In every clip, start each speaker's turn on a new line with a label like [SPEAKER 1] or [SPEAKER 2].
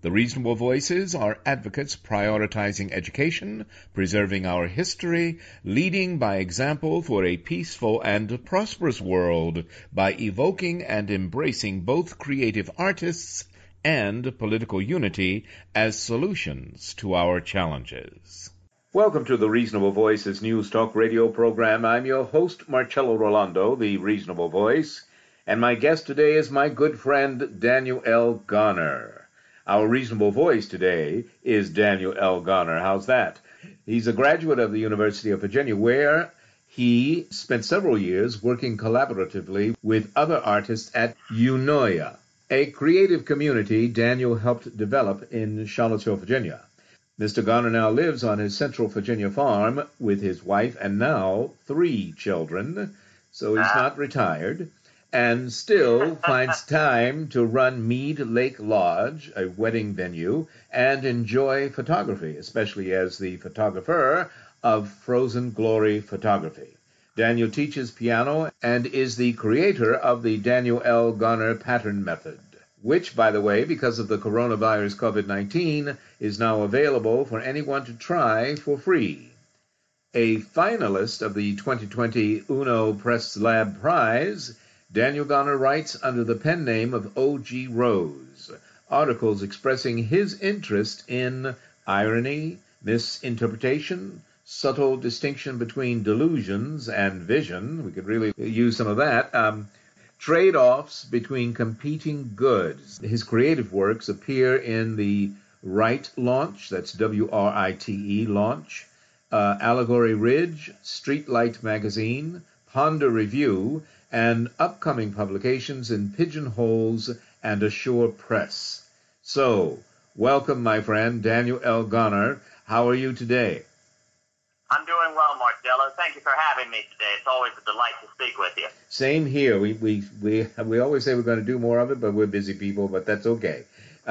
[SPEAKER 1] The reasonable voices are advocates prioritizing education, preserving our history, leading by example for a peaceful and prosperous world by evoking and embracing both creative artists and political unity as solutions to our challenges. Welcome to the Reasonable Voices News Talk radio program. I'm your host, Marcello Rollando, the Reasonable Voice, and my guest today is my good friend, Daniel L. Garner. Our reasonable voice today is Daniel L. Garner. How's that? He's a graduate of the University of Virginia, where he spent several years working collaboratively with other artists at Eunoia, a creative community Daniel helped develop in Charlottesville, Virginia. Mr. Garner now lives on his Central Virginia farm with his wife and now three children, so he's not retired and still finds time to run Mead Lake Lodge, a wedding venue, and enjoy photography, especially as the photographer of Frozen Glory Photography. Daniel teaches piano and is the creator of the Daniel L. Garner pattern method, which, by the way, because of the coronavirus COVID 19, is now available for anyone to try for free. A finalist of the 2020 Uno Press Lab Prize, Daniel Garner writes under the pen name of O.G. Rose, articles expressing his interest in irony, misinterpretation, subtle distinction between delusions and vision. We could really use some of that. Um, Trade offs between competing goods. His creative works appear in the Write launch, that's W R I T E launch, uh, Allegory Ridge, Streetlight Magazine, Ponder Review, and upcoming publications in Pidgeonholes and Assure Press. So, welcome, my friend, Daniel L. Garner. How are you today?
[SPEAKER 2] I'm doing well, Marcello. Thank you for having me today. It's always a delight to speak with you.
[SPEAKER 1] Same here. We we we we always say we're going to do more of it, but we're busy people. But that's okay.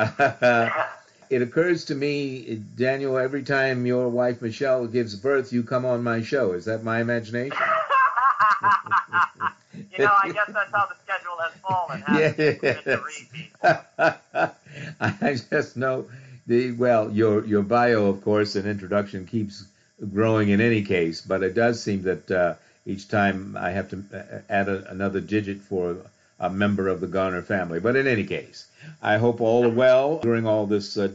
[SPEAKER 1] it occurs to me, Daniel, every time your wife Michelle gives birth, you come on my show. Is that my imagination?
[SPEAKER 2] you know, I guess that's how the schedule has fallen.
[SPEAKER 1] Yeah. I just know the well, your your bio, of course, and introduction keeps growing in any case, but it does seem that uh, each time I have to uh, add a, another digit for a member of the Garner family. But in any case, I hope all are well during all this uh,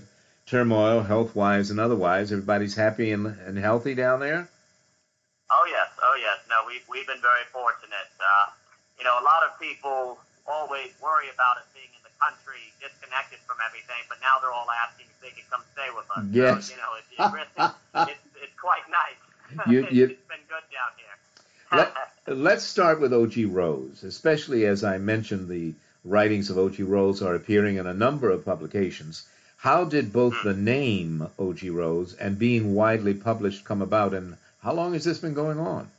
[SPEAKER 1] turmoil, health wise and otherwise. Everybody's happy and, and healthy down there.
[SPEAKER 2] Oh yes, oh yes. No, we've, we've been very fortunate. Uh, you know, a lot of people always worry about us being in the country, disconnected from everything, but now they're all asking if they can come stay with us.
[SPEAKER 1] Yes.
[SPEAKER 2] So, you know, it, it really, it's, it's quite nice.
[SPEAKER 1] You, you,
[SPEAKER 2] it's been good down here.
[SPEAKER 1] Let, let's start with O.G. Rose, especially as I mentioned the writings of O.G. Rose are appearing in a number of publications. How did both hmm. the name O.G. Rose and being widely published come about, and how long has this been going on?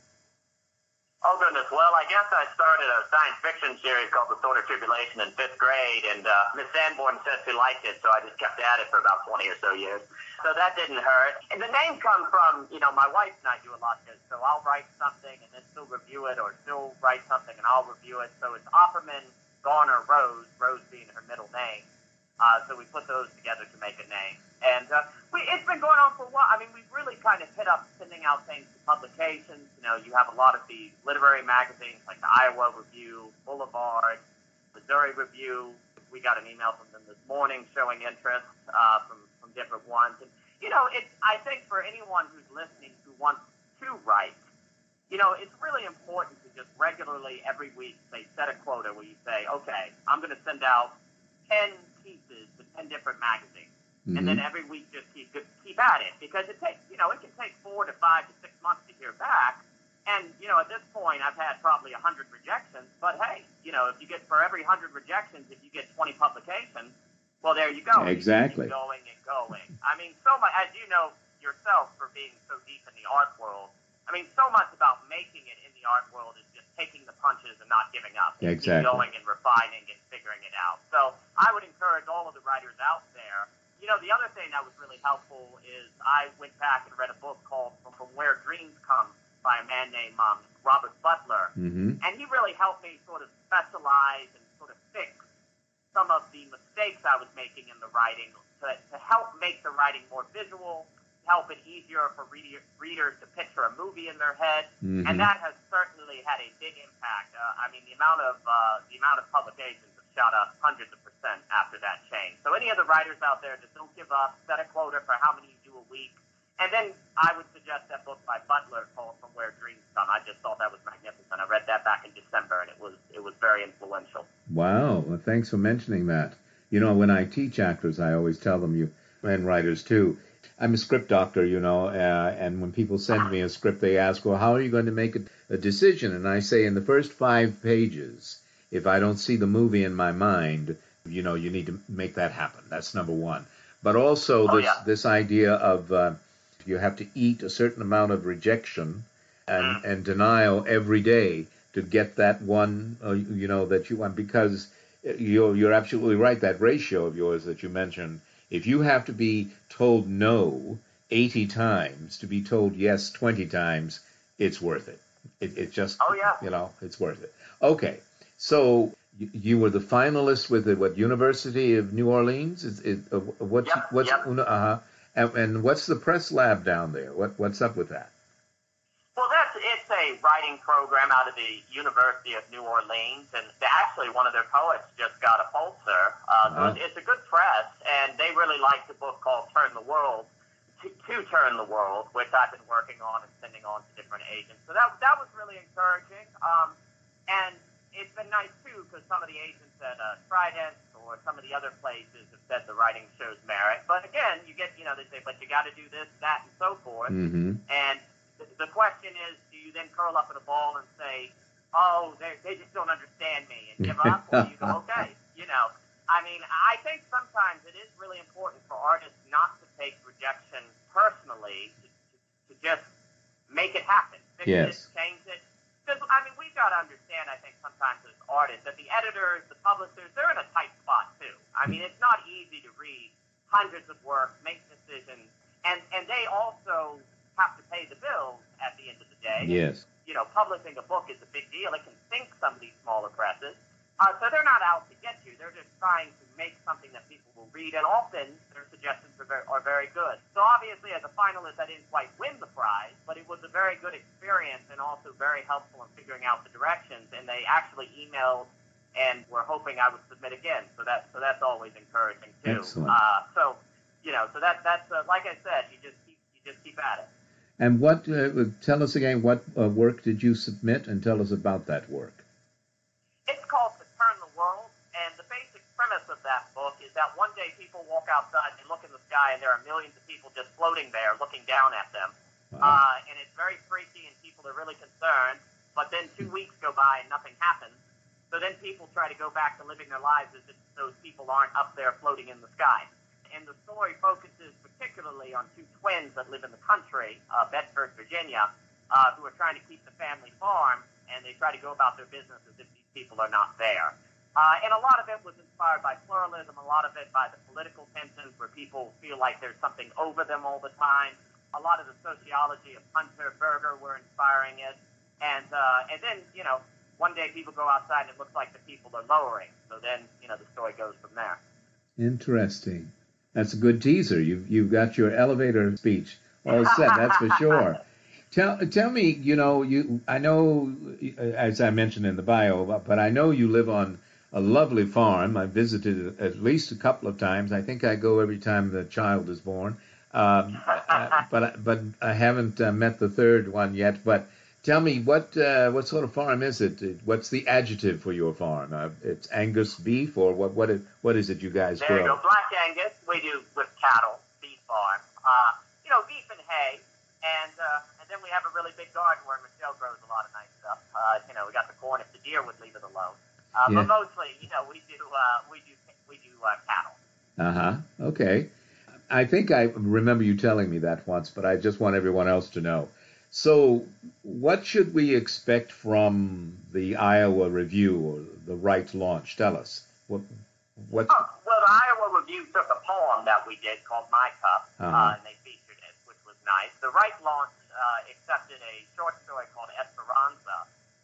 [SPEAKER 2] Oh goodness. Well, guess I started a science fiction series called The Sword of Tribulation in fifth grade, and uh, Miss Sanborn said she liked it, so I just kept at it for about 20 or so years. So that didn't hurt. And the name comes from, you know, my wife and I do a lot of this. So I'll write something and then she'll review it, or she'll write something and I'll review it. So it's Opperman Garner Rose, Rose being her middle name. Uh, so we put those together to make a name. And uh, we, it's been going on for a while. I mean, we've really kind of hit up sending out things to publications. You know, you have a lot of these literary magazines like the Iowa Review, Boulevard, Missouri Review. We got an email from them this morning showing interest uh, from, from different ones. And, you know, it's, I think for anyone who's listening who wants to write, you know, it's really important to just regularly every week say set a quota where you say, okay, I'm going to send out 10 pieces to 10 different magazines. Mm-hmm. And then mm-hmm. every week just keep keep at it because it takes you know it can take four to five to six months to hear back. And you know at this point I've had probably a hundred rejections, but hey, you know if you get for every hundred rejections, if you get 20 publications, well there you go.
[SPEAKER 1] Exactly.
[SPEAKER 2] going and going. I mean so much as you know yourself for being so deep in the art world I mean, so much about making it in the art world is just taking the punches and not giving up.
[SPEAKER 1] And exactly.
[SPEAKER 2] going and refining and figuring it out. So I would encourage all of the writers out there. You know, the other thing that was really helpful is I went back and read a book called From, From Where Dreams Come by a man named um, Robert Butler.
[SPEAKER 1] Mm-hmm.
[SPEAKER 2] And he really helped me sort of specialize and sort of fix some of the mistakes I was making in the writing to, to help make the writing more visual, help it easier for reader, readers to picture a movie in their head,
[SPEAKER 1] mm-hmm.
[SPEAKER 2] and that has certainly had a big impact. Uh, I mean, the amount of uh, the amount of publications shot up hundreds of percent after that change. So any of the writers out there, just don't give up. Set a quota for how many you do a week. And then I would suggest that book by Butler called From Where Dreams Come. I just thought that was magnificent. I read that back in December, and it was it was very influential.
[SPEAKER 1] Wow! Thanks for mentioning that. You know, when I teach actors, I always tell them you and writers too I'm a script doctor, you know, uh, and when people send me a script, they ask, well, how are you going to make a, a decision? And I say, in the first five pages, if I don't see the movie in my mind, you know, you need to make that happen. That's number one. But also
[SPEAKER 2] oh,
[SPEAKER 1] this
[SPEAKER 2] yeah.
[SPEAKER 1] this idea of uh, you have to eat a certain amount of rejection and,
[SPEAKER 2] mm.
[SPEAKER 1] and denial every day to get that one, uh, you know, that you want. Because you're you're absolutely right. That ratio of yours that you mentioned if you have to be told no 80 times to be told yes 20 times, it's worth it. It, it just,
[SPEAKER 2] oh, yeah.
[SPEAKER 1] you know, it's worth it. Okay, so you, were the finalist with the what University of New Orleans? Is, is uh, what's
[SPEAKER 2] yep,
[SPEAKER 1] what's
[SPEAKER 2] yep.
[SPEAKER 1] uh huh? And, and what's the press lab down there? What what's up with that?
[SPEAKER 2] Well, that's it's a writing program out of the University of New Orleans, and actually one of their poets just got a Pulitzer. Uh, uh-huh. So it's a good press, and they really liked the book called "Turn the World." To, to turn the world, which I've been working on and sending on to different agents. So that that was really encouraging. Um, and it's been nice too because some of the agents at uh, Trident or some of the other places have said the writing shows merit. But again, you get you know they say, but you got to do this, that, and so forth.
[SPEAKER 1] Mm-hmm.
[SPEAKER 2] And the, question is, do you then curl up in a ball and say, oh, they, they just don't understand me and give up? or you go, okay, you know. I mean, I think sometimes it is really important for artists not to take rejection personally, to, to, to just make it happen. Fix
[SPEAKER 1] yes.
[SPEAKER 2] it, change. Because, I mean, we've got to understand, I think, sometimes as artists, that the editors, the publishers, they're in a tight spot, too. I mean, it's not easy to read hundreds of works, make decisions, and, and they also have to pay the bills at the end of the day.
[SPEAKER 1] Yes.
[SPEAKER 2] You know, publishing a book is a big deal. It can sink some of these smaller presses. Uh, so they're not out to get you. They're just trying to make something that people will read, and often their suggestions are very, are very good. So obviously, as a finalist, I didn't quite win the prize, but it was a very good experience and also very helpful in figuring out the directions. And they actually emailed and were hoping I would submit again. So that so that's always encouraging too.
[SPEAKER 1] Excellent.
[SPEAKER 2] Uh, so you know, so that that's uh, like I said, you just keep you just keep at it.
[SPEAKER 1] And what? Uh, tell us again. What uh, work did you submit, and tell us about that work.
[SPEAKER 2] It's called "To Turn the World," and the basic premise of that book is that one day people walk outside and look in the sky, and there are millions of people just floating there, looking down at them,
[SPEAKER 1] wow.
[SPEAKER 2] uh, and it's very freaky, and people are really concerned. But then two weeks go by and nothing happens. So then people try to go back to living their lives as if those people aren't up there floating in the sky and the story focuses particularly on two twins that live in the country, uh, Bedford, Virginia, uh, who are trying to keep the family farm, and they try to go about their business as if these people are not there. Uh, and a lot of it was inspired by pluralism, a lot of it by the political tensions where people feel like there's something over them all the time. A lot of the sociology of Hunter Berger were inspiring it. And, uh, and then, you know, one day people go outside and it looks like the people are lowering. So then, you know, the story goes from there.
[SPEAKER 1] Interesting. That's a good teaser. You've you've got your elevator speech all set. That's for sure. Tell tell me, you know, you I know as I mentioned in the bio, but I know you live on a lovely farm. I visited it at least a couple of times. I think I go every time the child is born. Um, uh, but but I haven't uh, met the third one yet. But tell me what uh, what sort of farm is it? What's the adjective for your farm? Uh, it's Angus beef, or what what is, what is it you guys
[SPEAKER 2] there
[SPEAKER 1] grow?
[SPEAKER 2] There you go, black Angus. We do with cattle, beef farm. Uh, you know, beef and hay, and uh, and then we have a really big garden where Michelle grows a lot of nice stuff. Uh, you know, we got the corn if the deer would leave it alone. Uh, yeah. But mostly, you know, we do uh, we do we do uh, cattle.
[SPEAKER 1] Uh huh. Okay. I think I remember you telling me that once, but I just want everyone else to know. So, what should we expect from the Iowa Review or the Write launch? Tell us. What? What?
[SPEAKER 2] Oh, well, the Iowa Review took a poem that we did called My Cup, uh-huh. uh, and they featured it, which was nice. The Write launch uh, accepted a short story called Esperanza,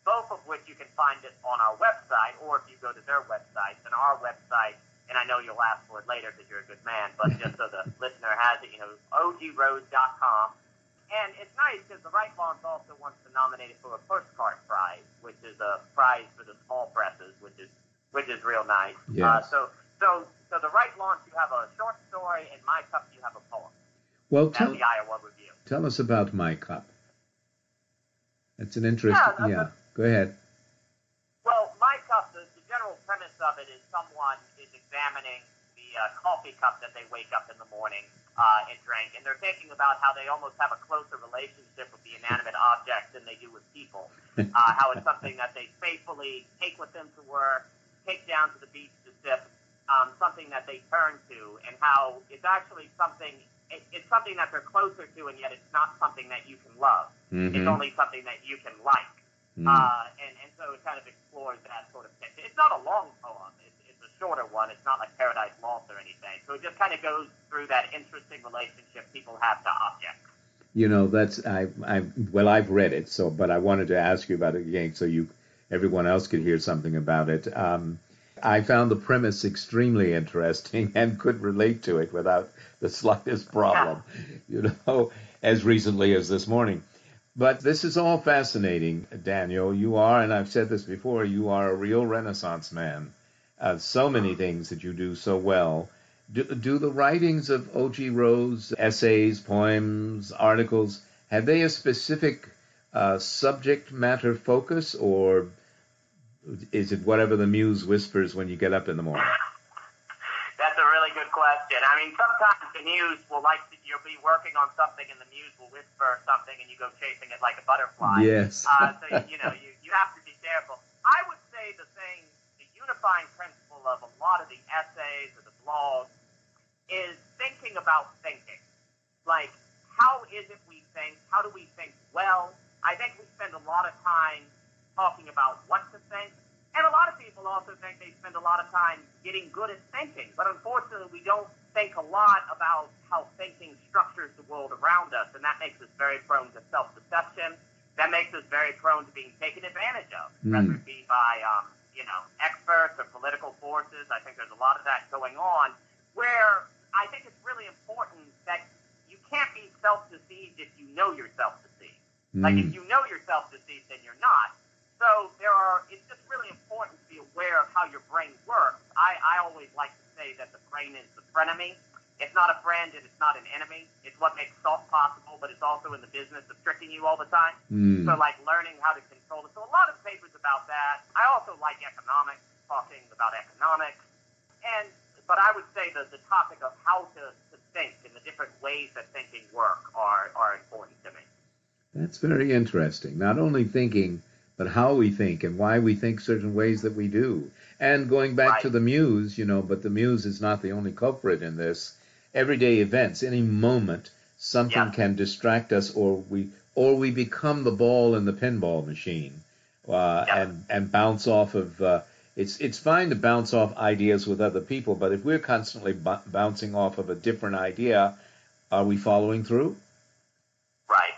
[SPEAKER 2] both of which you can find it on our website, or if you go to their website, then our website and I know you'll ask for it later because you're a good man, but just so the listener has it, you know, ogrose.com. And it's nice because the Write Launch also wants to nominate it for a Pushcart prize, which is a prize for the small presses, which is which is real nice.
[SPEAKER 1] Yes. Uh,
[SPEAKER 2] so so so the Write Launch, you have a short story, and My Cup, you have a poem.
[SPEAKER 1] Well,
[SPEAKER 2] tell, the Iowa Review.
[SPEAKER 1] Tell us about My Cup. It's an interesting. Yeah, yeah. Go ahead.
[SPEAKER 2] Well, My Cup, the, the general premise of it is someone is examining the uh, coffee cup that they wake up in the morning uh, and drink, and they're thinking about how they almost have a closer relationship with the inanimate object than they do with people. Uh, how it's something that they faithfully take with them to work, take down to the beach to sip, um, something that they turn to, and how it's actually something. It, it's something that they're closer to, and yet it's not something that you can love.
[SPEAKER 1] Mm-hmm.
[SPEAKER 2] It's only something that you can like. Mm. Uh, and, and so it kind of explores that sort of thing. It's not a long poem. It's, it's a shorter one. It's not like Paradise Lost or anything. So it just kind of goes through that interesting relationship people have to objects.
[SPEAKER 1] You know, that's I I well I've read it, so but I wanted to ask you about it again so you everyone else could hear something about it. Um, I found the premise extremely interesting and could relate to it without the slightest problem. Yeah. You know, as recently as this morning. But this is all fascinating, Daniel. You are, and I've said this before, you are a real Renaissance man uh, so many things that you do so well. Do, do the writings of O.G. Rose, essays, poems, articles, have they a specific uh, subject matter focus, or is it whatever the muse whispers when you get up in the morning?
[SPEAKER 2] That's a really good question. I mean, sometimes the muse will like to, you'll be working on something, and the muse will whisper something, and you go chasing it like a butterfly.
[SPEAKER 1] Yes.
[SPEAKER 2] uh, so you know, you you have to be careful. I would say the thing the unifying principle of a lot of the essays or the blogs is thinking about thinking. Like, how is it we think? How do we think well? I think we spend a lot of time talking about what to think. And a lot of people also think they spend a lot of time getting good at thinking. But unfortunately, we don't think a lot about how thinking structures the world around us. And that makes us very prone to self deception. That makes us very prone to being taken advantage of, mm. whether it be by um, you know, experts or political forces. I think there's a lot of that going on where I think it's really important that you can't be self-deceived if you know you're self-deceived. Mm. Like if you know you're self-deceived, then you're not. So there are. It's just really important to be aware of how your brain works. I, I always like to say that the brain is the frenemy. It's not a friend and it's not an enemy. It's what makes thought possible, but it's also in the business of tricking you all the time.
[SPEAKER 1] Mm.
[SPEAKER 2] So like learning how to control it. So a lot of papers about that. I also like economics, talking about economics. And but I would say that the topic of how to, to think and the different ways that thinking work are, are important to me.
[SPEAKER 1] That's very interesting. Not only thinking, but how we think and why we think certain ways that we do. And going back
[SPEAKER 2] right.
[SPEAKER 1] to the muse, you know, but the muse is not the only culprit in this everyday events, any moment, something yeah. can distract us, or we or we become the ball in the pinball machine, uh, yeah. and and bounce off of. Uh, it's it's fine to bounce off ideas with other people, but if we're constantly b- bouncing off of a different idea, are we following through?
[SPEAKER 2] Right,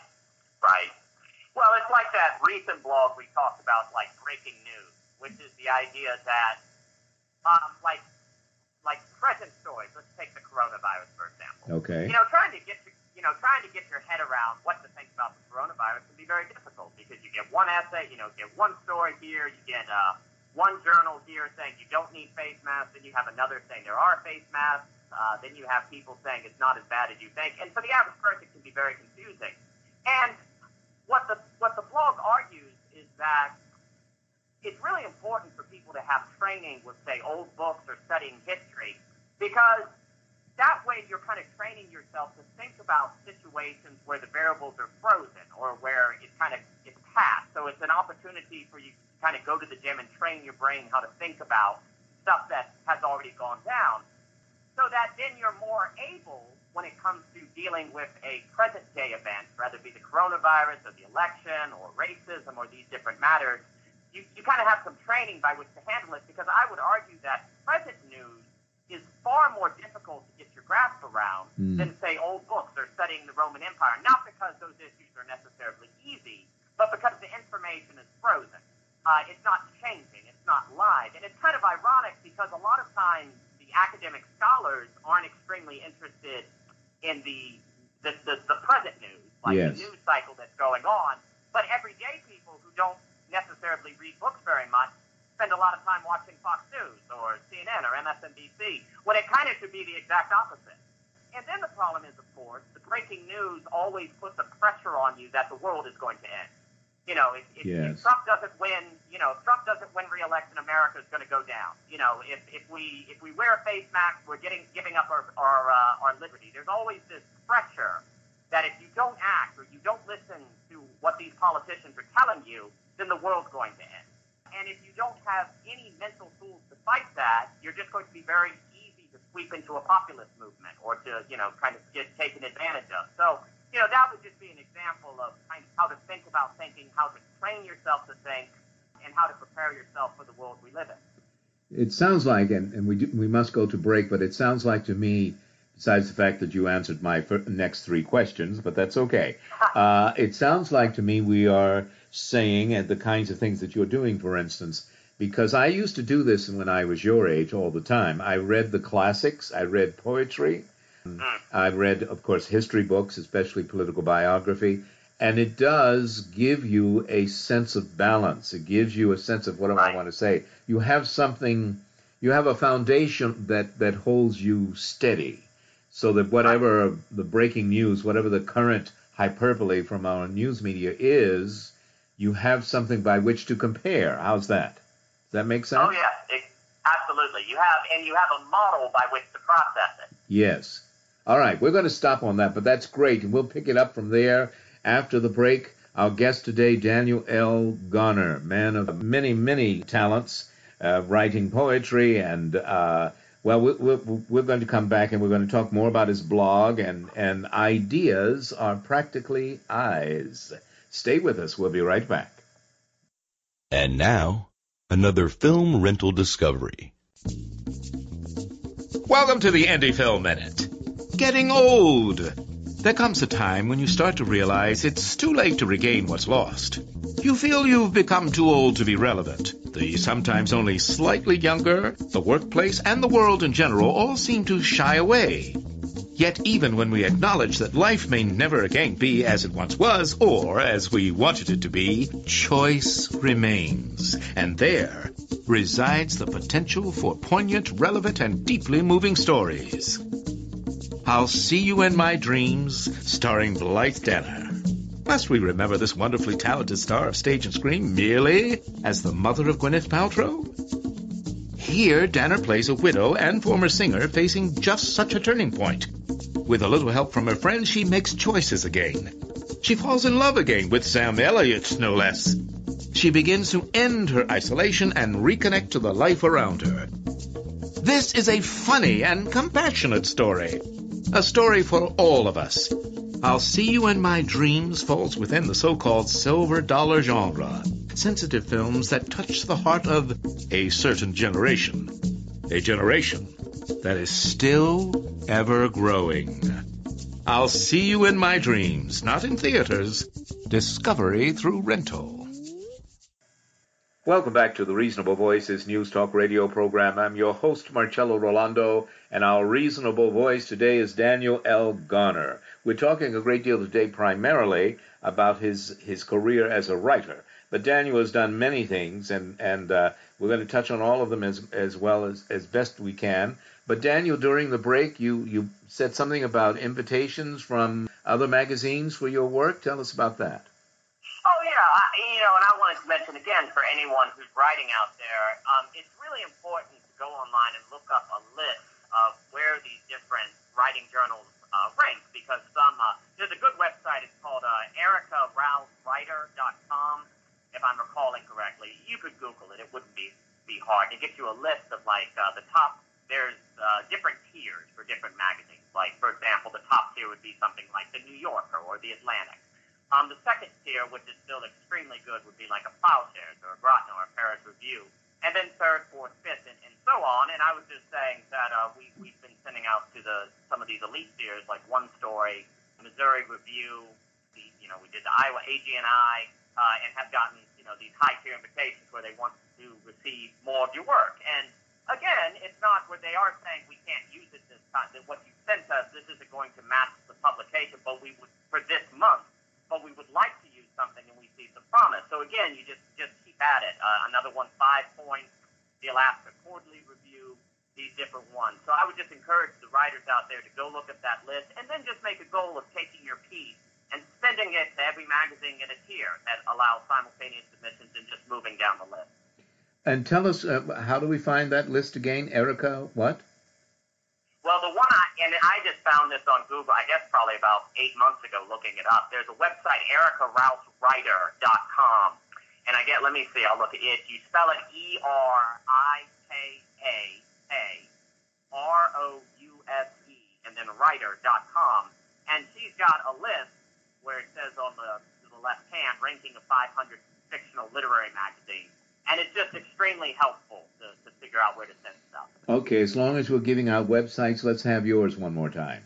[SPEAKER 2] right. Well, it's like that recent blog we talked about, like breaking news, which is the idea that, um, like, like present story
[SPEAKER 1] Okay.
[SPEAKER 2] You know, trying to get your, you know trying to get your head around what to think about the coronavirus can be very difficult because you get one essay, you know, get one story here, you get uh, one journal here saying you don't need face masks, then you have another saying there are face masks, uh, then you have people saying it's not as bad as you think, and for the average person, it can be very confusing. And what the what the blog argues that it's really important for people to have training with, say, old books or studying history, because that way you're kind of training yourself to think about situations where the variables are frozen or where it's kind of it's past. So it's an opportunity for you to kind of go to the gym and train your brain how to think about stuff that has already gone down, so that then you're more able when it comes dealing with a present day event, whether it be the coronavirus or the election or racism or these different matters, you, you kind of have some training by which to handle it because I would argue that present news is far more difficult to get your grasp around
[SPEAKER 1] Mm.
[SPEAKER 2] than, say, old books or studying the Roman Empire. Not because those issues are necessarily easy, but because the information is frozen. Uh, it's not changing. It's not live. And it's kind of ironic because a lot of times the academic scholars aren't extremely interested in the the, the, the present news, like
[SPEAKER 1] Yes.
[SPEAKER 2] the news cycle that's going on. But everyday people who don't necessarily read books very much spend a lot of time watching Fox News or CNN or MSNBC, when it kind of should be the exact opposite. And then the problem is, of course, the breaking news always puts a pressure on you that the world is going to end. You know, if, if,
[SPEAKER 1] Yes.
[SPEAKER 2] if Trump doesn't win, you know, if Trump doesn't win re-election, America is going to go down. You know, if, if we if we wear a face mask, we're getting giving up our our uh, our liberty. There's always this pressure that if you don't act or you don't listen to what these politicians are telling you, then the world's going to end. And if you don't have any mental tools to fight that, you're just going to be very easy to sweep into a populist movement or to, you know, kind of get taken advantage of. So, you know, that would just be an example of kind of how to think about thinking, how to train yourself to think, and how to prepare yourself for the world we live in.
[SPEAKER 1] It sounds like, and, and we do, we must go to break, but it sounds like to me, besides the fact that you answered my next three questions, but that's okay. Uh, it sounds like to me we are saying and the kinds of things that you're doing, for instance, because I used to do this when I was your age all the time. I read the classics, I read poetry, Mm. I read, of course, history books, especially political biography, and it does give you a sense of balance. It gives you a sense of what do I
[SPEAKER 2] Right.
[SPEAKER 1] want to say. You have something, you have a foundation that that holds you steady, so that whatever the breaking news, whatever the current hyperbole from our news media is, you have something by which to compare. How's that? Does that make sense?
[SPEAKER 2] Oh yeah, it, absolutely. You have and you have a model by which to process it.
[SPEAKER 1] Yes. All right, we're going to stop on that, but that's great, and we'll pick it up from there after the break. Our guest today, Daniel L. Garner, man of many, many talents, uh, writing poetry, and uh, well, we, we, we're going to come back and we're going to talk more about his blog, and and ideas are practically eyes. Stay with us. We'll be right back.
[SPEAKER 3] And now, another film rental discovery.
[SPEAKER 1] Welcome to the Indie Film Minute. Getting old. There comes a time when you start to realize it's too late to regain what's lost. You feel you've become too old to be relevant. The sometimes only slightly younger, the workplace, and the world in general all seem to shy away. Yet even when we acknowledge that life may never again be as it once was, or as we wanted it to be, choice remains. And there resides the potential for poignant, relevant, and deeply moving stories. I'll See You in My Dreams, starring Blythe Danner. Must we remember this wonderfully talented star of stage and screen merely as the mother of Gwyneth Paltrow? Here, Danner plays a widow and former singer facing just such a turning point. With a little help from her friends, she makes choices again. She falls in love again with Sam Elliott, no less. She begins to end her isolation and reconnect to the life around her. This is a funny and compassionate story. A story for all of us. I'll See You in My Dreams falls within the so-called silver dollar genre. Sensitive films that touch the heart of a certain generation. A generation that is still ever growing. I'll See You in My Dreams, not in theaters. Discovery through rental. Welcome back to the Reasonable Voices News Talk Radio program. I'm your host, Marcello Rollando, and our reasonable voice today is Daniel L. Garner. We're talking a great deal today primarily about his, his career as a writer. But Daniel has done many things, and, and uh, we're going to touch on all of them as, as well as, as best we can. But Daniel, during the break, you, you said something about invitations from other magazines for your work. Tell us about that.
[SPEAKER 2] I, you know, and I wanted to mention again for anyone who's writing out there, um, it's really important to go online and look up a list of where these different writing journals uh, rank because some uh, there's a good website. It's called uh, ErikaRouseWriter.com, if I'm recalling correctly. You could Google it; it wouldn't be be hard. It gives you a list of like uh, the top. There's uh, different tiers for different magazines. Like for example, the top tier would be something like the New Yorker or the Atlantic. Um, the second tier, which is still extremely good, would be like a Ploughshares or a Granta or a Paris Review. And then third, fourth, fifth, and, and so on. And I was just saying that uh, we, we've been sending out to the some of these elite tiers, like One Story, Missouri Review, the, you know, we did the Iowa AG&I, uh, and have gotten, you know, these high tier invitations where they want to receive more of your work. And again, it's not where they are saying we can't use it this time, that what you sent us, this isn't going to match the publication, but we would, for this month, but we would like to use something and we see some promise. So again, you just just keep at it. Uh, another one, Five Points, the Alaska Quarterly Review, these different ones. So I would just encourage the writers out there to go look at that list and then just make a goal of taking your piece and sending it to every magazine in a tier that allows simultaneous submissions and just moving down the list.
[SPEAKER 1] And tell us, uh, how do we find that list again? Erica, what?
[SPEAKER 2] Well, the one I, and I just found this on Google, I guess probably about eight months ago looking it up. There's a website, erikarousewriter.com. And I get, let me see, I'll look at it. You spell it E R I K A A R O U S E and then writer.com. And she's got a list where it says on the, to the left hand, ranking of 500 fictional literary magazines and it's just extremely helpful figure out where to send stuff.
[SPEAKER 1] Okay, as long as we're giving out websites, let's have yours one more time.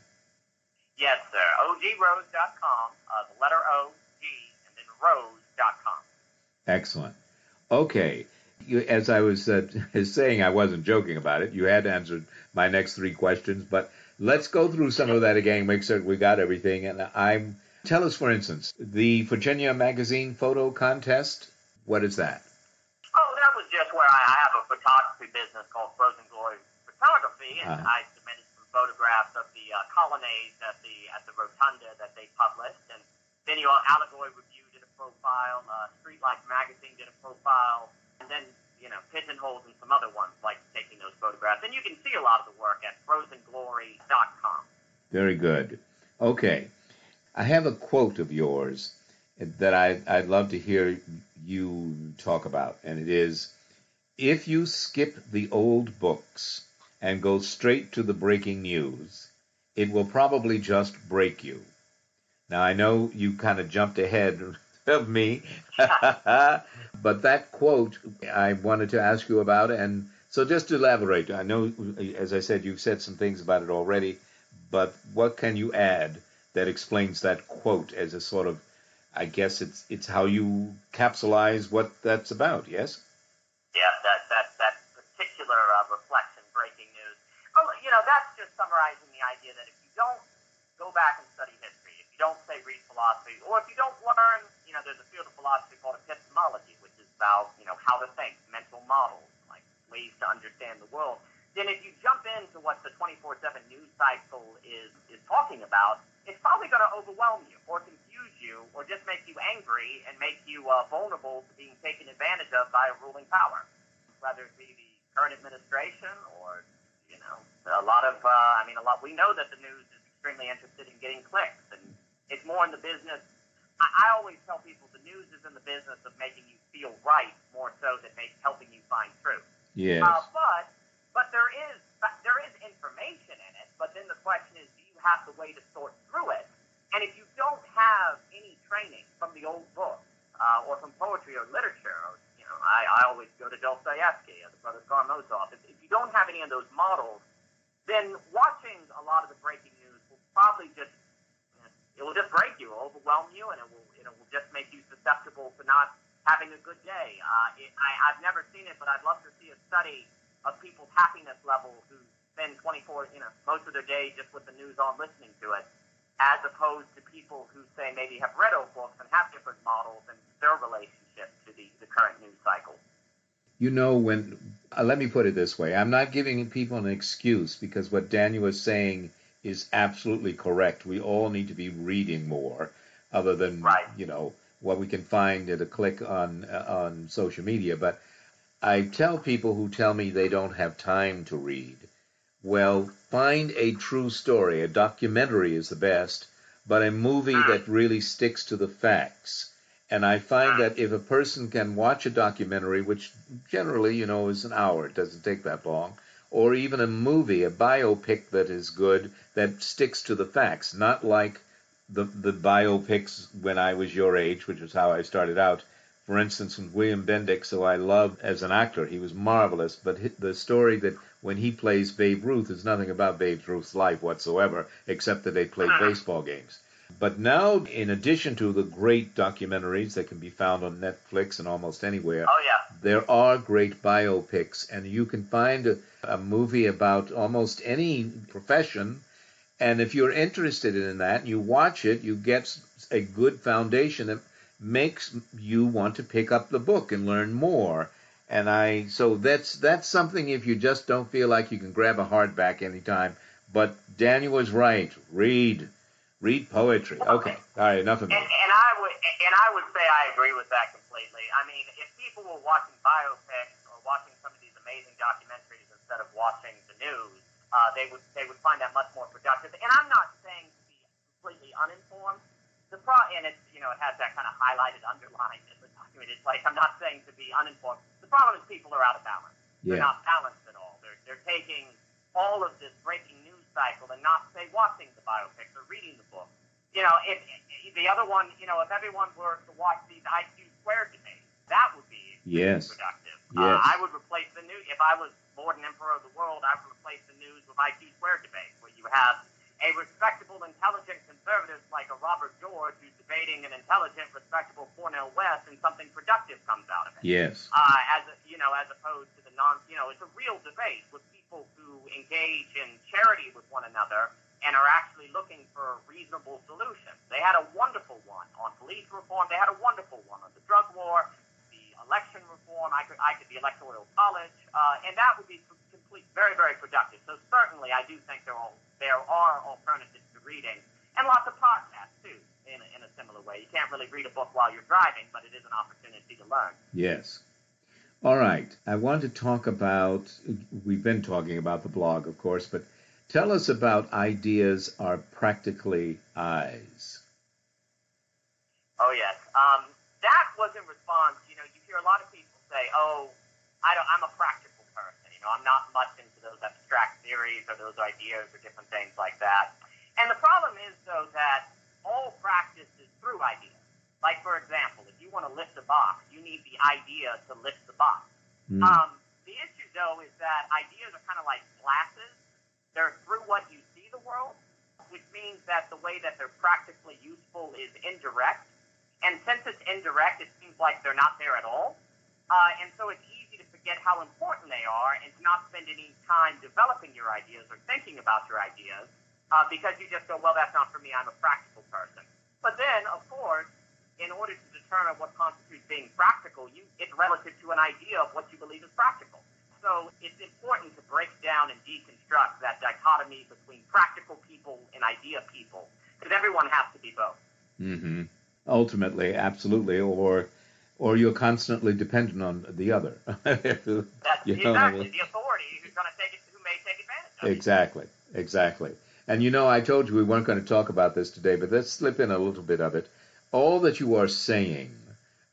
[SPEAKER 2] Yes, sir. ogrose.com, uh, the letter O, G, and then rose.com.
[SPEAKER 1] Excellent. Okay. You, as I was uh, saying, I wasn't joking about it. You had answered my next three questions, but let's go through some of that again, make sure we got everything. And I'm tell us, for instance, the Virginia Magazine photo contest. What is that?
[SPEAKER 2] just where I, I have a photography business called Frozen Glory Photography, and uh-huh. I submitted some photographs of the uh, colonnades at the at the rotunda that they published, and then you know, Allegory Review did a profile, uh, Streetlight Magazine did a profile, and then you know Pidgeonholes and some other ones like taking those photographs, and you can see a lot of the work at FrozenGlory.com.
[SPEAKER 1] Very good. Okay, I have a quote of yours that I, I'd love to hear you talk about, and it is if you skip the old books and go straight to the breaking news, it will probably just break you. Now, I know you kind of jumped ahead of me, but that quote I wanted to ask you about, and so just to elaborate, I know, as I said, you've said some things about it already, but what can you add that explains that quote as a sort of, I guess it's it's how you capsulize what that's about, yes?
[SPEAKER 2] Yeah, that that that particular uh, reflection, breaking news. Oh, you know, that's just summarizing the idea that if you don't go back and study history, if you don't say read philosophy, or if you don't learn, you know, there's a field of philosophy called epistemology, which is about you know how to think, mental models, like ways to understand the world. Then if you jump into what the 24/7 news cycle is is talking about, it's probably going to overwhelm you or confuse you or just make you angry and make you uh, vulnerable to being taken advantage of by a ruling power, whether it be the current administration or, you know, a lot of, uh, I mean, a lot, we know that the news is extremely interested in getting clicks and it's more in the business. I, I always tell people the news is in the business of making you feel right more so than make, helping you find truth.
[SPEAKER 1] Yes.
[SPEAKER 2] Uh, but, but there is, there is information in it, but then the question is, do you have the way to sort through it? And if you don't have any training from the old book, uh, or from poetry or literature, or, you know, I, I always go to Dostoevsky or the Brothers Karamazov. If, if you don't have any of those models, then watching a lot of the breaking news will probably just it will just break you, overwhelm you, and it will it will just make you susceptible to not having a good day. Uh, it, I, I've never seen it, but I'd love to see a study of people's happiness level who spend 24, you know, most of their day just with the news on listening to it, as opposed to people who say maybe have read old books and have different models and their relationship to the, the current news cycle.
[SPEAKER 1] You know, when, uh, let me put it this way I'm not giving people an excuse because what Daniel was saying is absolutely correct. We all need to be reading more, other than,
[SPEAKER 2] right.
[SPEAKER 1] you know, what we can find at a click on uh, on social media. But I tell people who tell me they don't have time to read, well, find a true story. A documentary is the best, but a movie that really sticks to the facts. And I find that if a person can watch a documentary, which generally, you know, is an hour, it doesn't take that long, or even a movie, a biopic that is good, that sticks to the facts, not like the the biopics when I was your age, which was how I started out. For instance, with William Bendix, who I loved as an actor, he was marvelous. But the story that when he plays Babe Ruth is nothing about Babe Ruth's life whatsoever, except that they played ah. baseball games. But now, in addition to the great documentaries that can be found on Netflix and almost anywhere,
[SPEAKER 2] oh, yeah.
[SPEAKER 1] there are great biopics, and you can find a, a movie about almost any profession and if you're interested in that, you watch it, you get a good foundation that makes you want to pick up the book and learn more. And I, so that's that's something if you just don't feel like you can grab a hardback anytime. But Daniel was right. Read, read poetry. Okay, all right, enough of
[SPEAKER 2] me. And, and I would and I would say I agree with that completely. I mean, if people were watching biopics or watching some of these amazing documentaries instead of watching the news, uh, they would they would find that much more productive. And I'm not saying to be completely uninformed. The pro and it's you know it has that kind of highlighted underline in the document. It's like I'm not saying to be uninformed. The problem is people are out of balance.
[SPEAKER 1] Yeah.
[SPEAKER 2] They're not balanced at all. They're they're taking all of this breaking news cycle and not say watching the biopics or reading the book. You know, if, if the other one, you know, if everyone were to watch these IQ squared debates, that would be
[SPEAKER 1] yes.
[SPEAKER 2] productive.
[SPEAKER 1] Yes.
[SPEAKER 2] Uh, I would replace the news if I was Lord and Emperor of the world. I would replace the news with IQ squared debate, where you have a respectable, intelligent conservative like a Robert George who's debating an intelligent, respectable Cornel West, and something productive comes out of it.
[SPEAKER 1] Yes.
[SPEAKER 2] Uh, as a, you know, as opposed to the non, you know, it's a real debate with people who engage in charity with one another and are actually looking for reasonable solutions. They had a wonderful one on police reform. They had a wonderful one on the drug war the election reform. I could, I could the electoral college, uh, and that would be complete, very, very productive. So certainly, I do think there are there are alternatives to reading, and lots of podcasts too. In a, in a similar way, you can't really read a book while you're driving, but it is an opportunity to learn.
[SPEAKER 1] Yes. All right. I want to talk about. We've been talking about the blog, of course, but tell us about ideas are practically eyes.
[SPEAKER 2] Oh yes. Um, that was in response You know, you hear a lot of people say, "Oh, I don't. I'm a practical person. You know, I'm not much into those abstract theories or those ideas or different things like that." And the problem is, though, that all practice is through ideas. Like, for example, if you want to lift a box, you need the idea to lift the box. Mm. Um, the issue, though, is that ideas are kind of like glasses. They're through what you see the world, which means that the way that they're practically useful is indirect. And since it's indirect, it seems like they're not there at all. Uh, and so it's forget how important they are and to not spend any time developing your ideas or thinking about your ideas uh, because you just go, well, that's not for me. I'm a practical person. But then, of course, in order to determine what constitutes being practical, you, it's relative to an idea of what you believe is practical. So it's important to break down and deconstruct that dichotomy between practical people and idea people because everyone has to be both.
[SPEAKER 1] Mm-hmm ultimately, absolutely, or or you're constantly dependent on the other.
[SPEAKER 2] That's you know, exactly the uh, authority who's going to take it, who may take advantage of
[SPEAKER 1] Exactly, exactly. And you know, I told you we weren't going to talk about this today, but let's slip in a little bit of it. All that you are saying,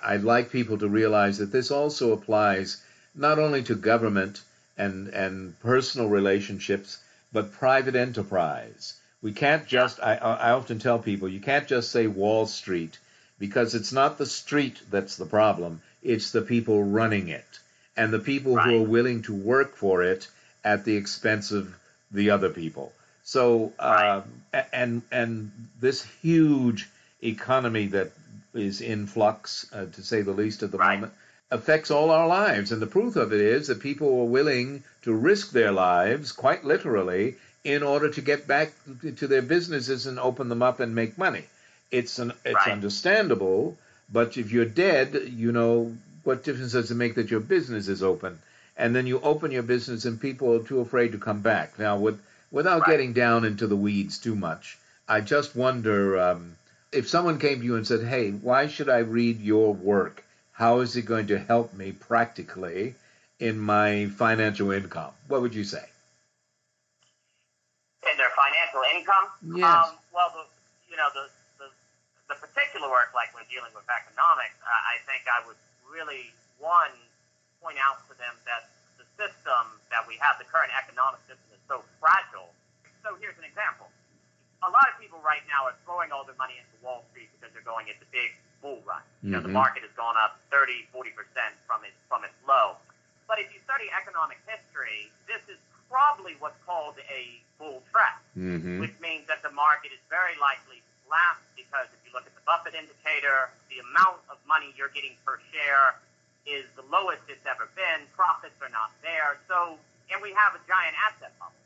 [SPEAKER 1] I'd like people to realize that this also applies not only to government and and personal relationships, but private enterprise. We can't just, I, I often tell people, you can't just say Wall Street because it's not the street that's the problem, it's the people running it and the people
[SPEAKER 2] right.
[SPEAKER 1] who are willing to work for it at the expense of the other people. So, uh,
[SPEAKER 2] right.
[SPEAKER 1] and and this huge economy that is in flux, uh, to say the least, at the
[SPEAKER 2] Right.
[SPEAKER 1] moment, affects all our lives. And the proof of it is that people are willing to risk their lives, quite literally, in order to get back to their businesses and open them up and make money. It's an, it's
[SPEAKER 2] Right.
[SPEAKER 1] understandable, but if you're dead, you know what difference does it make that your business is open? And then you open your business and people are too afraid to come back. Now, with, without
[SPEAKER 2] Right.
[SPEAKER 1] getting down into the weeds too much, I just wonder um, if someone came to you and said, "Hey, why should I read your work? How is it going to help me practically in my financial income?" What would you say?
[SPEAKER 2] in their financial income.
[SPEAKER 1] Yes.
[SPEAKER 2] Um, well, the, you know, the, the particular work, like when dealing with economics, I, I think I would really one point out to them that the system that we have, the current economic system, is so fragile. So here's an example. A lot of people right now are throwing all their money into Wall Street because they're going into big bull run. You know, the
[SPEAKER 1] Mhm.
[SPEAKER 2] market has gone up 30, 40 percent from its from its low. But if you study economic history, this is probably what's called a bull trap
[SPEAKER 1] Mm-hmm.
[SPEAKER 2] which means that the market is very likely to collapse because if you look at the Buffett indicator, the amount of money you're getting per share is the lowest it's ever been. Profits are not there. So, and we have a giant asset bubble.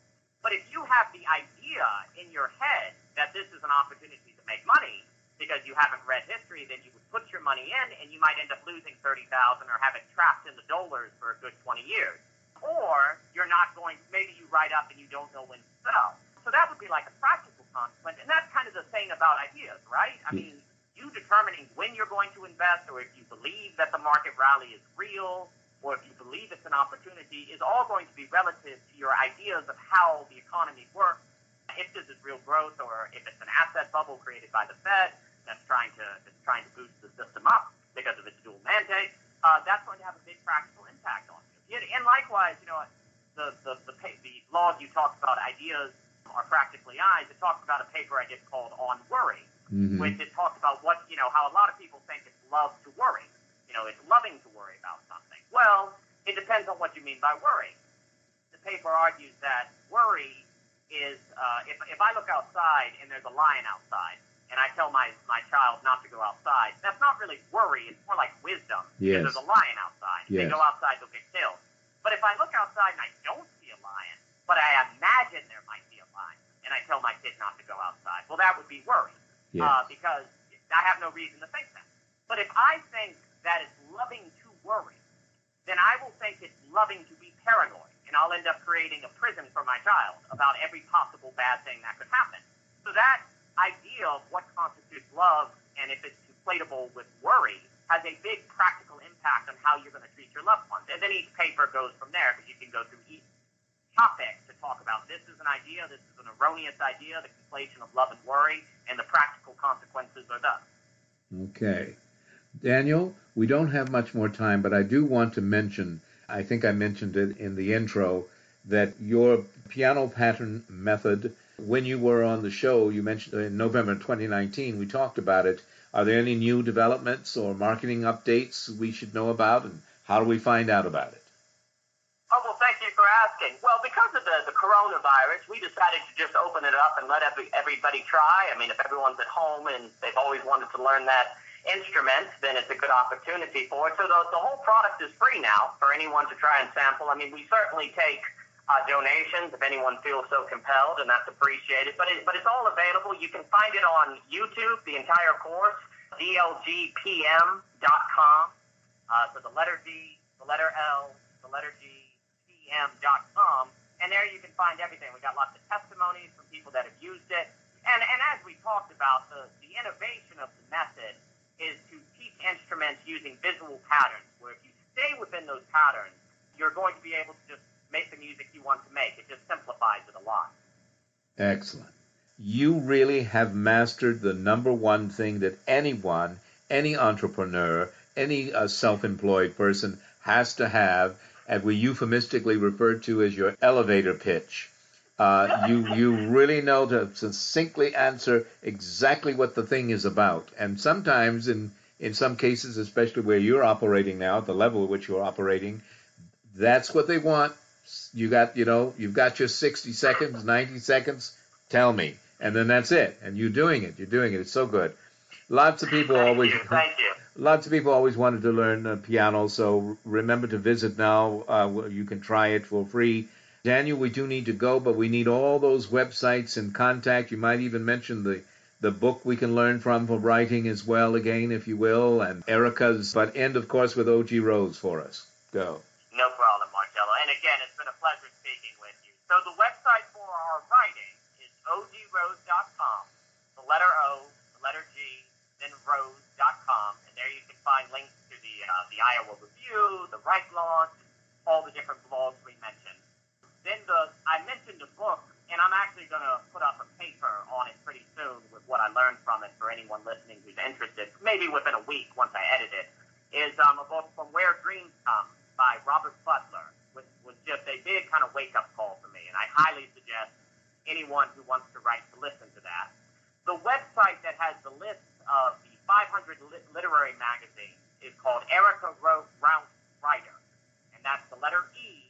[SPEAKER 2] But if you have the idea in your head that this is an opportunity to make money because you haven't read history, then you would put your money in and you might end up losing 30,000 or have it trapped in the dollars for a good 20 years. Or you're not going, maybe you write up and you don't know when to sell. So that would be like a practical consequence. And that's kind of the thing about ideas, right? I mean, you determining when you're going to invest or if you believe that the market rally is real or if you believe it's an opportunity is all going to be relative to your ideas of how the economy works. If this is real growth or if it's an asset bubble created by the Fed that's trying to that's trying to boost the system up because of its dual mandate, uh, that's going to have a big practical impact on you. And- likewise, you know, the the the, the laws you talked about, ideas are practically eyes. It talks about a paper I did called On Worry,
[SPEAKER 1] Mm-hmm.
[SPEAKER 2] which it talks about what you know how a lot of people think it's love to worry. You know, it's loving to worry about something. Well, it depends on what you mean by worry. The paper argues that worry is uh, if if I look outside and there's a lion outside, and I tell my my child not to go outside, that's not really worry. It's more like wisdom.
[SPEAKER 1] Yes.
[SPEAKER 2] Because there's a lion outside. If
[SPEAKER 1] Yes.
[SPEAKER 2] they go outside, they'll get killed. But if I look outside and I don't see a lion, but I imagine there might be a lion, and I tell my kid not to go outside, well, that would be worry
[SPEAKER 1] Yes.
[SPEAKER 2] uh, because I have no reason to think that. But if I think that it's loving to worry, then I will think it's loving to be paranoid, and I'll end up creating a prison for my child about every possible bad thing that could happen. So that idea of what constitutes love and if it's conflatable with worry has a big practical impact on how you're going to treat your loved ones. And then each paper goes from there because you can go through each topic to talk about this is an idea, this is an erroneous idea, the conflation of love and worry, and the practical consequences are thus.
[SPEAKER 1] Okay. Daniel, we don't have much more time, but I do want to mention, I think I mentioned it in the intro, that your piano pattern method, when you were on the show, you mentioned uh, in November 2019, we talked about it. Are there any new developments or marketing updates we should know about, and how do we find out about it?
[SPEAKER 2] Asking. Well, because of the, the coronavirus, we decided to just open it up and let every, everybody try. I mean, if everyone's at home and they've always wanted to learn that instrument, then it's a good opportunity for it. So the, the whole product is free now for anyone to try and sample. I mean, we certainly take uh, donations if anyone feels so compelled, and that's appreciated. But, it, but it's all available. You can find it on YouTube, the entire course, dlgpm.com. Uh, so the letter D, the letter L, the letter G, And there you can find everything. We got lots of testimonies from people that have used it. And, and as we talked about, the, the innovation of the method is to teach instruments using visual patterns, where if you stay within those patterns, you're going to be able to just make the music you want to make. It just simplifies it a lot.
[SPEAKER 1] Excellent. You really have mastered the number one thing that anyone, any entrepreneur, any uh, self-employed person has to have, and we euphemistically refer to as your elevator pitch. Uh, you you really know to succinctly answer exactly what the thing is about, and sometimes in in some cases, especially where you're operating now, at the level at which you're operating, that's what they want. You got, you know, you've got your 60 seconds, 90 seconds. Tell me, and then that's it. And you're doing it. You're doing it. It's so good.
[SPEAKER 4] Lots of people
[SPEAKER 2] Thank
[SPEAKER 4] always
[SPEAKER 2] you. Thank you.
[SPEAKER 4] Lots of people always wanted to learn uh, piano, so remember to visit now. Uh, you can try it for free. Daniel, we do need to go, but we need all those websites and contact. You might even mention the the book we can learn from for writing as well, again, if you will, and Erika's. But end, of course, with O.G. Rose for us. Go.
[SPEAKER 2] No problem, Marcello. And again, it's been a pleasure speaking with you. So the website for our writing is ogrose.com, the letter O, the letter G, then rose.com, and there you can find links to the uh, the Iowa Review, the Write Launch, all the different blogs we mentioned. Then the I mentioned a book, and I'm actually going to put up a paper on it pretty soon with what I learned from it for anyone listening who's interested. Maybe within a week once I edit it. Is um, a book from Where Dreams Come by Robert Butler, which was just a big kind of wake up call for me, and I highly suggest anyone who wants to write to listen to that. The website that has the list of 500 lit- literary magazines is called Erika Ro- Rouse Writer, and that's the letter E,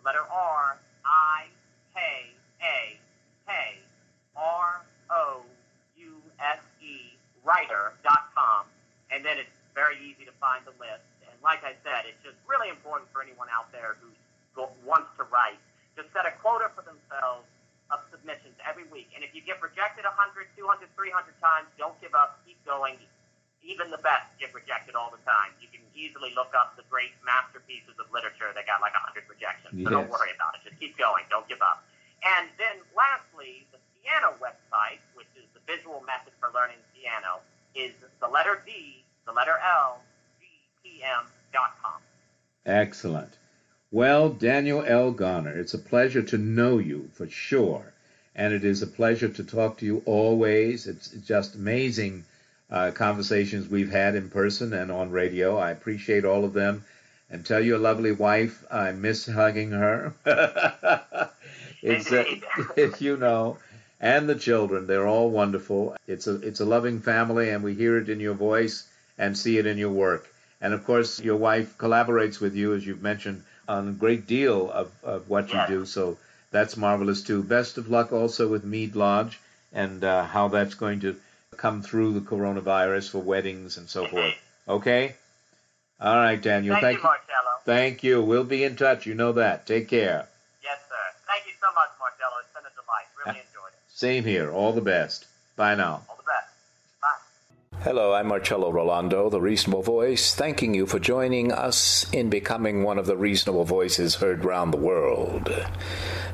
[SPEAKER 2] the letter R, I, K, A, K, R, O, U, S, E, writer.com, and then it's very easy to find the list. And like I said, it's just really important for anyone out there who go- wants to write to set a quota for themselves of submissions every week. And if you get rejected 100, 200, 300 times, don't give up. Keep going. Even the best get rejected all the time. You can easily look up the great masterpieces of literature that got like 100 rejections. So don't worry about it. Just keep going. Don't give up. And then lastly, the piano website, which is the visual method for learning piano, is the letter D, the letter L, GPM.com.
[SPEAKER 4] Excellent. Well, Daniel L. Garner, it's a pleasure to know you for sure. And it is a pleasure to talk to you always. It's just amazing uh, conversations we've had in person and on radio. I appreciate all of them. And tell your lovely wife I miss hugging her. it's, uh, you know, and the children. They're all wonderful. It's a it's a loving family, and we hear it in your voice and see it in your work. And of course, your wife collaborates with you, as you've mentioned, on a great deal of, of what you do. So that's marvelous too. Best of luck also with Mead Lodge and uh, how that's going to come through the coronavirus for weddings and so forth. Okay. All right, Daniel.
[SPEAKER 2] Thank,
[SPEAKER 4] Thank
[SPEAKER 2] you, Marcello.
[SPEAKER 4] Thank you. We'll be in touch. You know that. Take care.
[SPEAKER 2] Yes, sir. Thank you so much, Marcello. It's been a delight. Really enjoyed it.
[SPEAKER 4] Same here. All the best. Bye now.
[SPEAKER 2] All the best. Bye.
[SPEAKER 4] Hello, I'm Marcello Rollando, the Reasonable Voice, thanking you for joining us in becoming one of the reasonable voices heard round the world.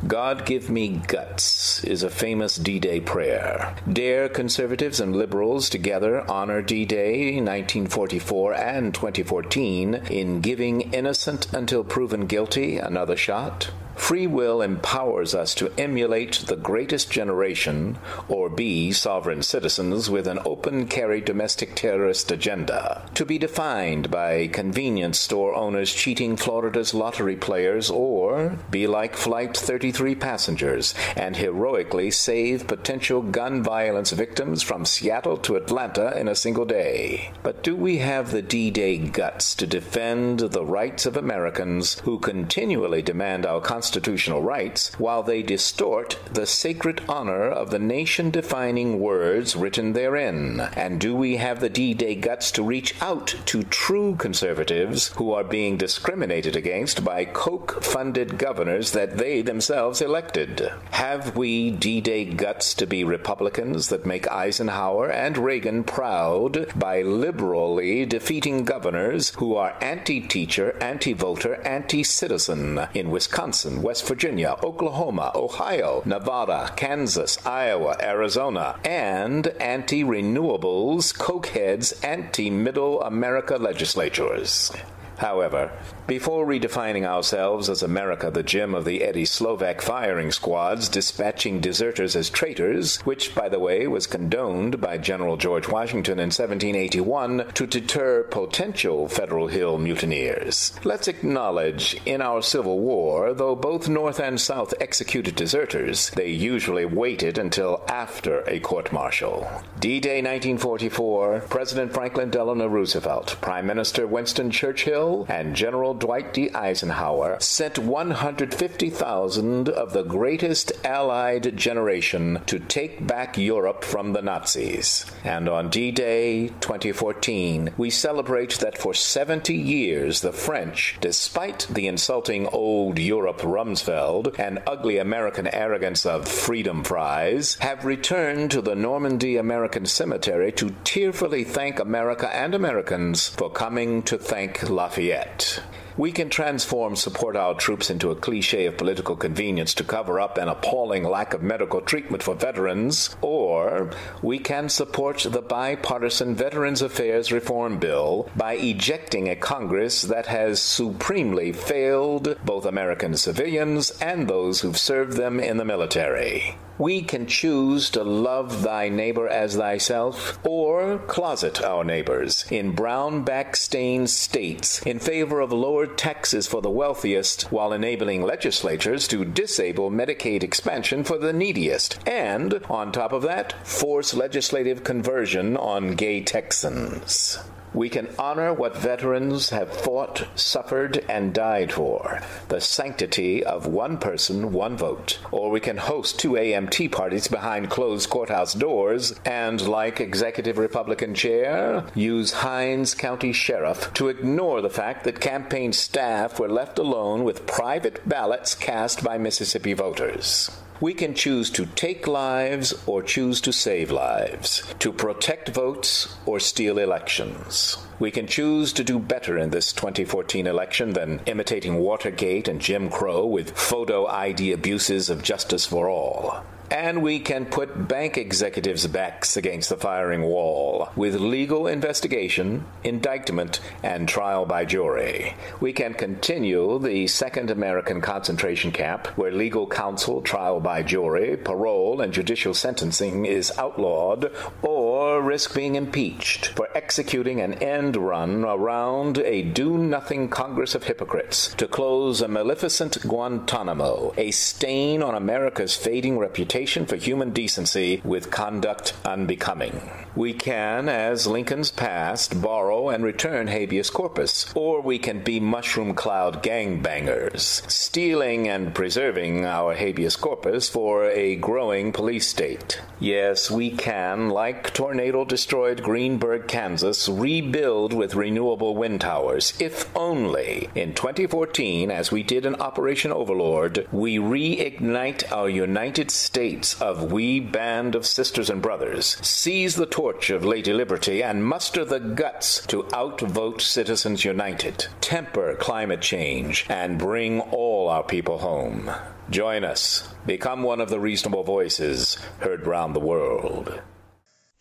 [SPEAKER 4] God give me guts is a famous D Day prayer. Dare conservatives and liberals together honor D Day 1944 and 2014 in giving innocent until proven guilty another shot? Free will empowers us to emulate the greatest generation or be sovereign citizens with an open carry domestic terrorist agenda, to be defined by convenience store owners cheating Florida's lottery players, or be like Flight 33 passengers and heroically save potential gun violence victims from Seattle to Atlanta in a single day. But do we have the D Day guts to defend the rights of Americans who continually demand our constitutional rights while they distort the sacred honor of the nation defining words written therein? And do we have the D Day guts to reach out to true conservatives who are being discriminated against by Koch funded governors that they themselves elected? Have we D Day guts to be Republicans that make Eisenhower and Reagan proud by liberally defeating governors who are anti teacher, anti voter, anti citizen in Wisconsin, West Virginia, Oklahoma, Ohio, Nevada, Kansas, Iowa, Arizona, and anti renewables, cokeheads, anti middle America legislatures? However, before redefining ourselves as America, the gem of the Eddie Slovik firing squads, dispatching deserters as traitors, which, by the way, was condoned by General George Washington in 1781 to deter potential Federal Hill mutineers, let's acknowledge in our Civil War, though both North and South executed deserters, they usually waited until after a court martial. D Day 1944, President Franklin Delano Roosevelt, Prime Minister Winston Churchill, And General Dwight D. Eisenhower sent 150,000 of the greatest Allied generation to take back Europe from the Nazis. And on D Day 2014, we celebrate that for 70 years the French, despite the insulting old Europe Rumsfeld and ugly American arrogance of freedom fries, have returned to the Normandy American Cemetery to tearfully thank America and Americans for coming to thank Lafayette. We can transform support our troops into a cliche of political convenience to cover up an appalling lack of medical treatment for veterans, or we can support the bipartisan Veterans Affairs Reform Bill by ejecting a Congress that has supremely failed both American civilians and those who've served them in the military. We can choose to love thy neighbor as thyself, or closet our neighbors in Brownback stained states in favor of lowered taxes for the wealthiest while enabling legislatures to disable Medicaid expansion for the neediest, and, on top of that, force legislative conversion on gay Texans. We can honor what veterans have fought, suffered, and died for the sanctity of one person, one vote. Or we can host two AMT parties behind closed courthouse doors and, like Executive Republican Chair, use Hinds County Sheriff to ignore the fact that campaign staff were left alone with private ballots cast by Mississippi voters. We can choose to take lives or choose to save lives, to protect votes or steal elections. We can choose to do better in this 2014 election than imitating Watergate and Jim Crow with photo ID abuses of justice for all. And we can put bank executives' backs against the firing wall with legal investigation, indictment, and trial by jury. We can continue the second American concentration camp where legal counsel, trial by jury, parole, and judicial sentencing is outlawed, or risk being impeached for executing an end run around a do nothing Congress of hypocrites to close a maleficent Guantanamo, a stain on America's fading reputation for human decency with conduct unbecoming. We can, as Lincoln's past, borrow and return habeas corpus, or we can be mushroom cloud gangbangers, stealing and preserving our habeas corpus for a growing police state. Yes, we can, like tornado destroyed Greensburg, Kansas, rebuild with renewable wind towers, if only in 2014, as we did in Operation Overlord, we reignite our United States of we band of sisters and brothers, seize the torch of Lady Liberty, and muster the guts to outvote Citizens United, temper climate change, and bring all our people home. Join us. Become one of the reasonable voices heard round the world.